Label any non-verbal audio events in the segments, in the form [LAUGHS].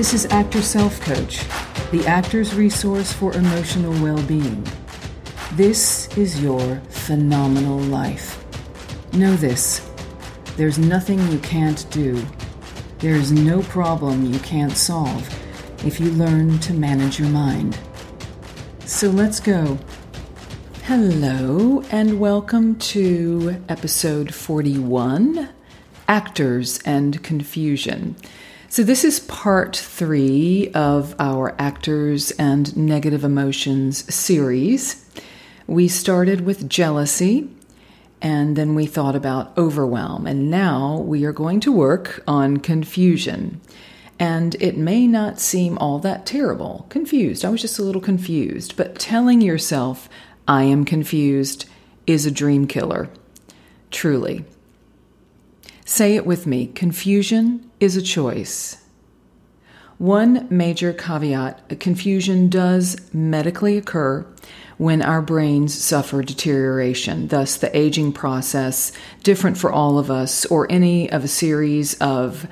This is Actor Self Coach, the actor's resource for emotional well being. This is your phenomenal life. Know this there's nothing you can't do, there is no problem you can't solve if you learn to manage your mind. So let's go. Hello, and welcome to episode 41 Actors and Confusion. So, this is part three of our Actors and Negative Emotions series. We started with jealousy, and then we thought about overwhelm, and now we are going to work on confusion. And it may not seem all that terrible. Confused. I was just a little confused. But telling yourself, I am confused, is a dream killer. Truly. Say it with me confusion is a choice. One major caveat confusion does medically occur when our brains suffer deterioration, thus, the aging process, different for all of us, or any of a series of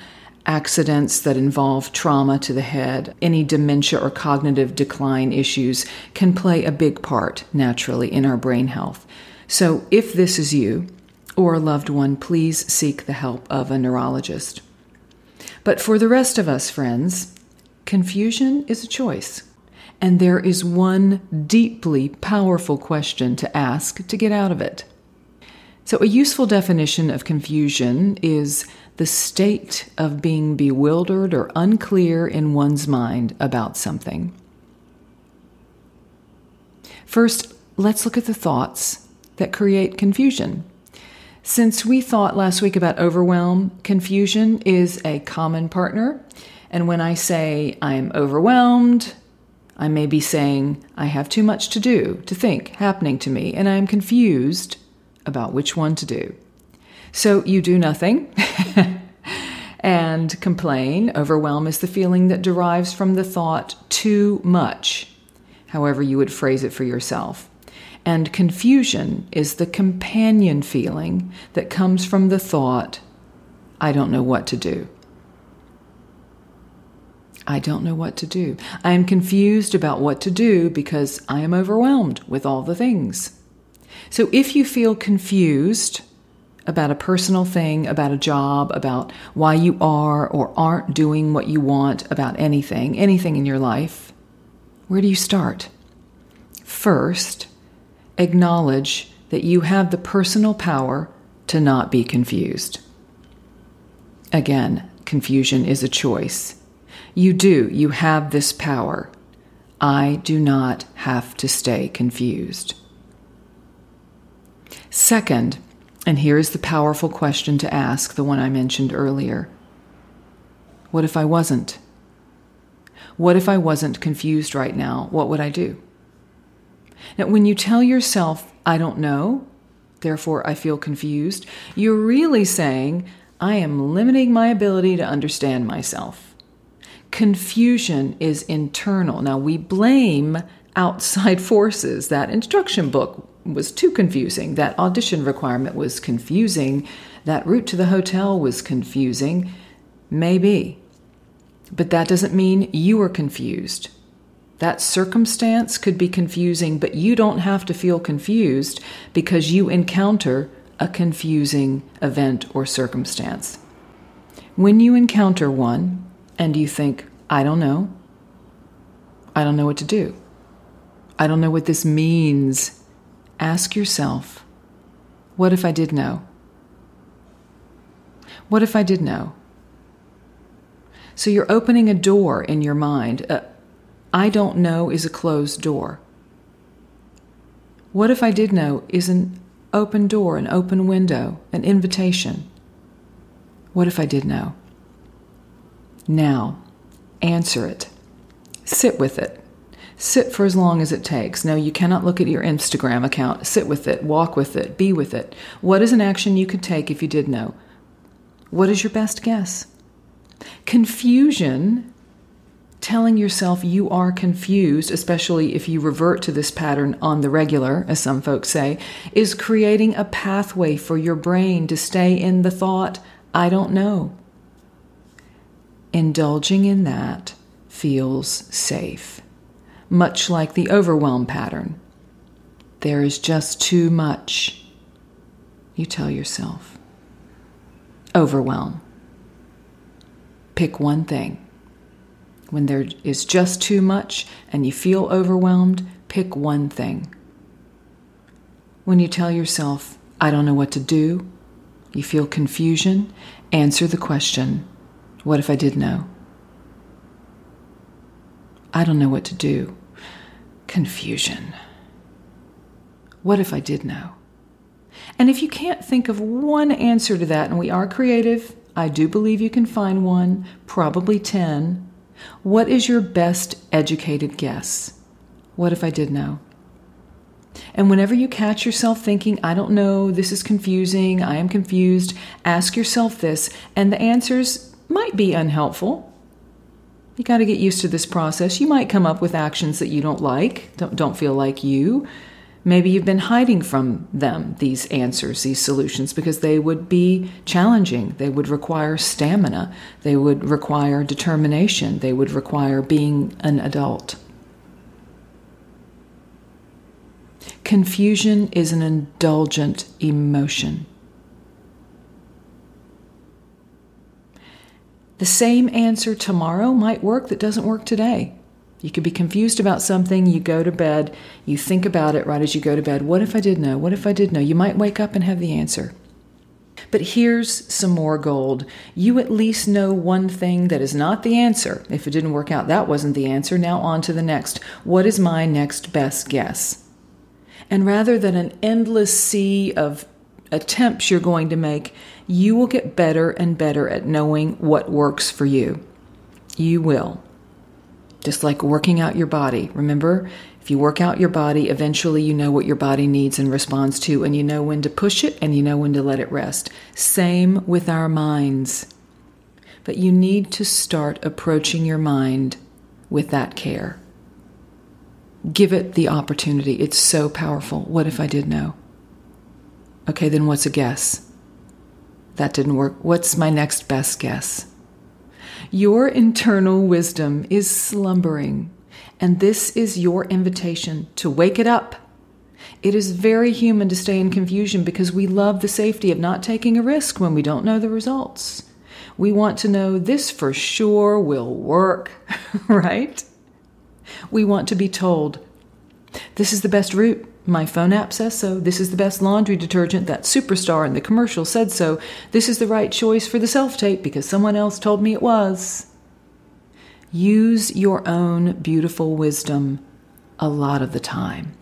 accidents that involve trauma to the head, any dementia or cognitive decline issues can play a big part naturally in our brain health. So, if this is you or a loved one, please seek the help of a neurologist. But for the rest of us, friends, confusion is a choice. And there is one deeply powerful question to ask to get out of it. So, a useful definition of confusion is the state of being bewildered or unclear in one's mind about something. First, let's look at the thoughts that create confusion. Since we thought last week about overwhelm, confusion is a common partner. And when I say I'm overwhelmed, I may be saying, I have too much to do, to think, happening to me, and I am confused about which one to do. So you do nothing [LAUGHS] and complain. Overwhelm is the feeling that derives from the thought too much, however, you would phrase it for yourself. And confusion is the companion feeling that comes from the thought, I don't know what to do. I don't know what to do. I am confused about what to do because I am overwhelmed with all the things. So if you feel confused about a personal thing, about a job, about why you are or aren't doing what you want about anything, anything in your life, where do you start? First, acknowledge that you have the personal power to not be confused. Again, confusion is a choice. You do, you have this power. I do not have to stay confused. Second, and here is the powerful question to ask, the one I mentioned earlier What if I wasn't? What if I wasn't confused right now? What would I do? Now, when you tell yourself, I don't know, therefore I feel confused, you're really saying, I am limiting my ability to understand myself. Confusion is internal. Now, we blame outside [LAUGHS] forces. That instruction book was too confusing. That audition requirement was confusing. That route to the hotel was confusing. Maybe. But that doesn't mean you are confused. That circumstance could be confusing, but you don't have to feel confused because you encounter a confusing event or circumstance. When you encounter one, and you think, I don't know. I don't know what to do. I don't know what this means. Ask yourself, what if I did know? What if I did know? So you're opening a door in your mind. Uh, I don't know is a closed door. What if I did know is an open door, an open window, an invitation? What if I did know? Now, answer it. Sit with it. Sit for as long as it takes. No, you cannot look at your Instagram account. Sit with it, walk with it, be with it. What is an action you could take if you did know? What is your best guess? Confusion, telling yourself you are confused, especially if you revert to this pattern on the regular, as some folks say, is creating a pathway for your brain to stay in the thought, I don't know Indulging in that feels safe, much like the overwhelm pattern. There is just too much, you tell yourself. Overwhelm. Pick one thing. When there is just too much and you feel overwhelmed, pick one thing. When you tell yourself, I don't know what to do, you feel confusion, answer the question, What if I did know? I don't know what to do. Confusion. What if I did know? And if you can't think of one answer to that, and we are creative, I do believe you can find one, probably 10. What is your best educated guess? What if I did know? And whenever you catch yourself thinking, I don't know, this is confusing, I am confused, ask yourself this, and the answers might be unhelpful. You got to get used to this process. You might come up with actions that you don't like, don't, don't feel like you. Maybe you've been hiding from them these answers, these solutions, because they would be challenging. They would require stamina. They would require determination. They would require being an adult. Confusion is an indulgent emotion. The same answer tomorrow might work that doesn't work today. You could be confused about something, you go to bed, you think about it right as you go to bed. What if I did know? What if I did know? You might wake up and have the answer. But here's some more gold. You at least know one thing that is not the answer. If it didn't work out, that wasn't the answer. Now on to the next. What is my next best guess? And rather than an endless sea of attempts you're going to make, you will get better and better at knowing what works for you. You will. Just like working out your body. Remember, if you work out your body, eventually you know what your body needs and responds to, and you know when to push it and you know when to let it rest. Same with our minds. But you need to start approaching your mind with that care. Give it the opportunity. It's so powerful. What if I did know? Okay, then what's a guess? That didn't work. What's my next best guess? Your internal wisdom is slumbering, and this is your invitation to wake it up. It is very human to stay in confusion because we love the safety of not taking a risk when we don't know the results. We want to know this for sure will work, [LAUGHS] right? We want to be told, this is the best route. My phone app says so. This is the best laundry detergent. That superstar in the commercial said so. This is the right choice for the self tape because someone else told me it was. Use your own beautiful wisdom a lot of the time.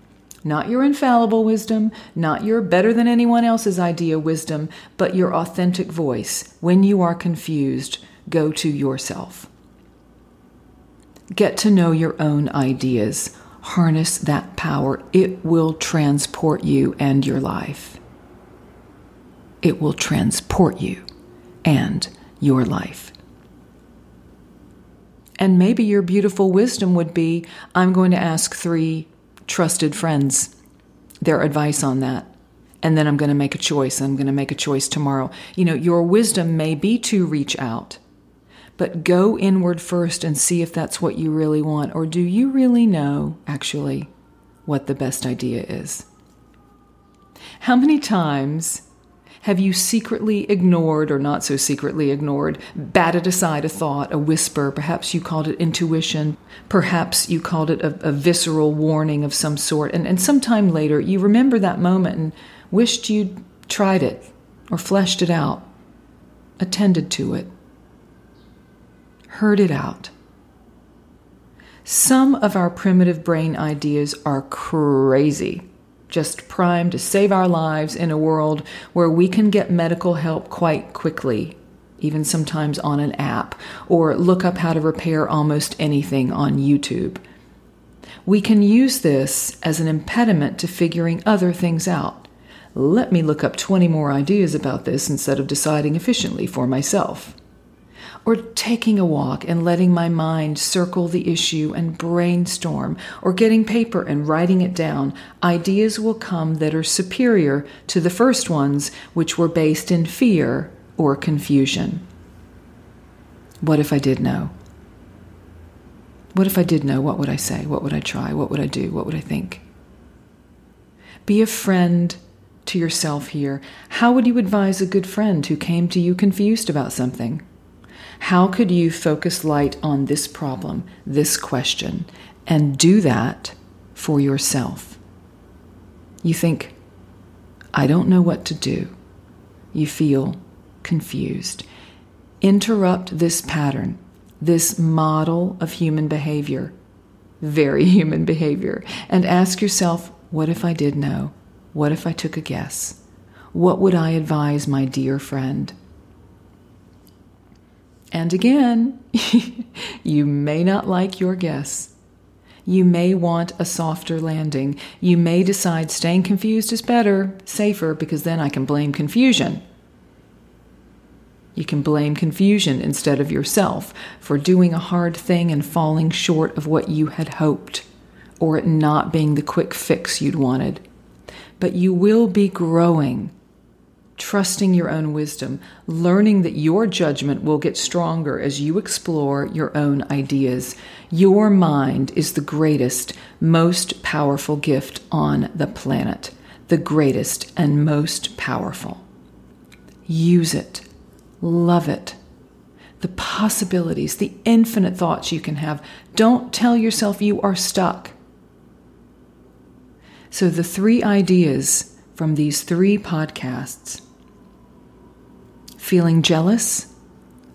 Not your infallible wisdom, not your better than anyone else's idea wisdom, but your authentic voice. When you are confused, go to yourself. Get to know your own ideas. Harness that power. It will transport you and your life. It will transport you and your life. And maybe your beautiful wisdom would be I'm going to ask three trusted friends their advice on that. And then I'm going to make a choice. I'm going to make a choice tomorrow. You know, your wisdom may be to reach out but go inward first and see if that's what you really want. Or do you really know, actually, what the best idea is? How many times have you secretly ignored, or not so secretly ignored, batted aside a thought, a whisper? Perhaps you called it intuition. Perhaps you called it a, a visceral warning of some sort. And, and sometime later, you remember that moment and wished you'd tried it or fleshed it out, attended to it heard it out. Some of our primitive brain ideas are crazy, just primed to save our lives in a world where we can get medical help quite quickly, even sometimes on an app, or look up how to repair almost anything on YouTube. We can use this as an impediment to figuring other things out. Let me look up 20 more ideas about this instead of deciding efficiently for myself or taking a walk and letting my mind circle the issue and brainstorm, or getting paper and writing it down, ideas will come that are superior to the first ones, which were based in fear or confusion. What if I did know? What if I did know? What would I say? What would I try? What would I do? What would I think? Be a friend to yourself here. How would you advise a good friend who came to you confused about something? How could you focus light on this problem, this question, and do that for yourself? You think, I don't know what to do. You feel confused. Interrupt this pattern this model of human behavior, very [LAUGHS] human behavior, and ask yourself what if I did know? What if I took a guess? What would I advise my dear friend? And again, [LAUGHS] you may not like your guess. You may want a softer landing. You may decide staying confused is better, safer, because then I can blame confusion. You can blame confusion instead of yourself for doing a hard thing and falling short of what you had hoped, or it not being the quick fix you'd wanted. But you will be growing, trusting your own wisdom, learning that your judgment will get stronger as you explore your own ideas. Your mind is the greatest, most powerful gift on the planet, the greatest and most powerful. Use it Love it. The possibilities, the infinite thoughts you can have. Don't tell yourself you are stuck. So, the three ideas from these three podcasts feeling jealous,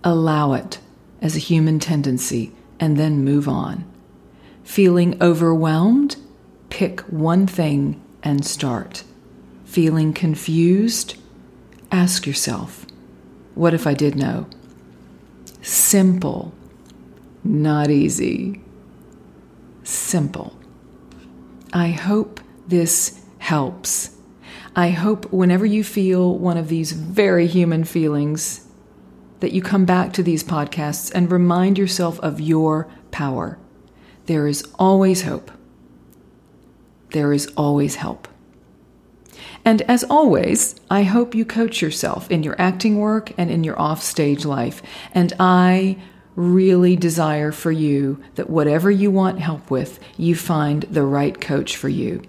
allow it as a human tendency, and then move on. Feeling overwhelmed, pick one thing and start. Feeling confused, ask yourself what if I did know? Simple, not easy. Simple. I hope this helps. I hope whenever you feel one of these very human feelings, that you come back to these podcasts and remind yourself of your power. There is always hope. There is always help. And as always, I hope you coach yourself in your acting work and in your offstage life. And I really desire for you that whatever you want help with, you find the right coach for you.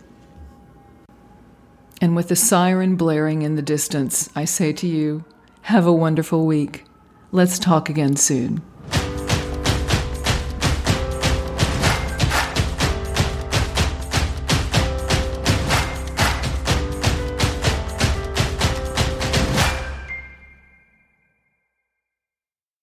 And with the siren blaring in the distance, I say to you, have a wonderful week. Let's talk again soon.